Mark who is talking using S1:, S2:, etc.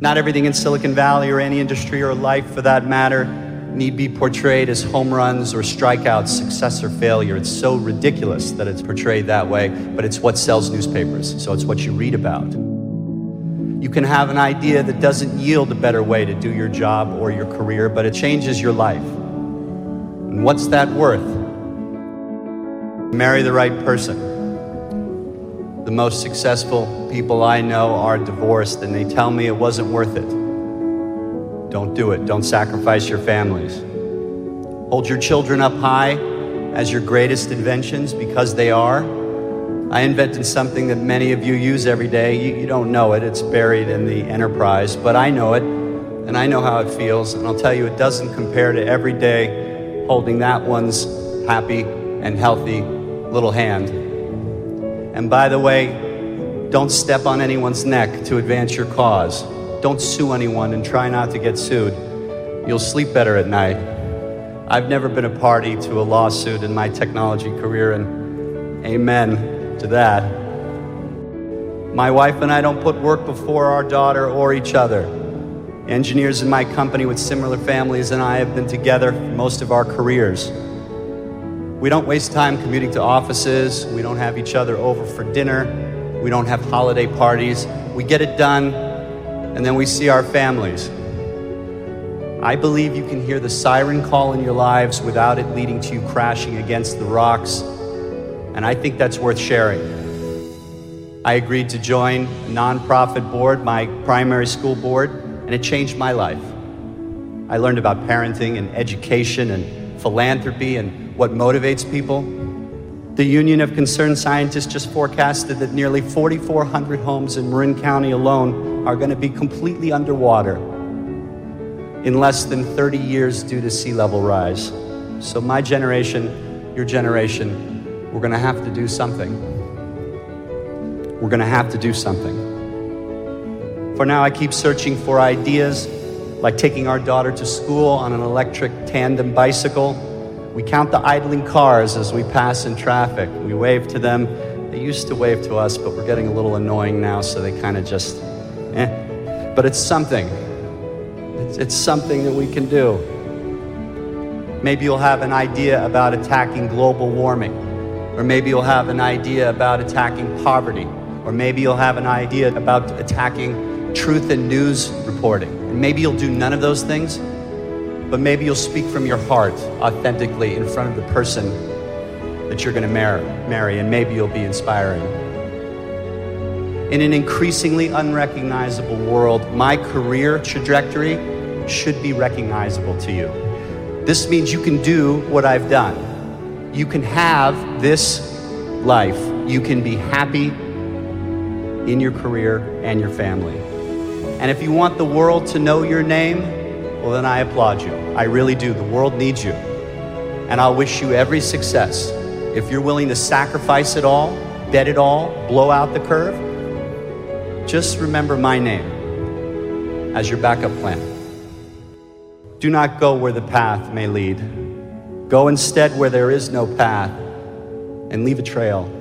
S1: Not everything in Silicon Valley or any industry or life for that matter need be portrayed as home runs or strikeouts, success or failure. It's so ridiculous that it's portrayed that way, but it's what sells newspapers, so it's what you read about. You can have an idea that doesn't yield a better way to do your job or your career, but it changes your life. And what's that worth? Marry the right person. The most successful people I know are divorced, and they tell me it wasn't worth it. Don't do it. Don't sacrifice your families. Hold your children up high as your greatest inventions because they are. I invented something that many of you use every day. You, you, don't know it, it's buried in the enterprise, but I know it, and I know how it feels. And I'll tell you, it doesn't compare to every day holding that one's happy and healthy little hand. And by the way, don't step on anyone's neck to advance your cause. Don't sue anyone and try not to get sued. You'll sleep better at night. I've never been a party to a lawsuit in my technology career, and amen to that. My wife and I don't put work before our daughter or each other. Engineers in my company with similar families and I have been together most of our careers. We don't waste time commuting to offices. We don't have each other over for dinner. We don't have holiday parties. We get it done, and then we see our families. I believe you can hear the siren call in your lives without it leading to you crashing against the rocks, and I think that's worth sharing. I agreed to join a nonprofit board, my primary school board, and it changed my life. I learned about parenting and education and philanthropy and what motivates people. The Union of Concerned Scientists just forecasted that nearly 4,400 homes in Marin County alone are going to be completely underwater in less than 30 years due to sea level rise. So, my generation, your generation, we're going to have to do something. We're going to have to do something. For now, I keep searching for ideas like taking our daughter to school on an electric tandem bicycle we count the idling cars as we pass in traffic. We wave to them. They used to wave to us, but we're getting a little annoying now, so they kind of just, eh. But it's something. It's, it's something that we can do. Maybe you'll have an idea about attacking global warming, or maybe you'll have an idea about attacking poverty, or maybe you'll have an idea about attacking truth and news reporting. And maybe you'll do none of those things, but maybe you'll speak from your heart authentically in front of the person that you're going to marry, marry, and maybe you'll be inspiring. In an increasingly unrecognizable world, my career trajectory should be recognizable to you. This means you can do what I've done. You can have this life. You can be happy in your career and your family. And if you want the world to know your name, well, then I applaud you. I really do. The world needs you. And I'll wish you every success. If you're willing to sacrifice it all, bet it all, blow out the curve, just remember my name as your backup plan. Do not go where the path may lead. Go instead where there is no path and leave a trail.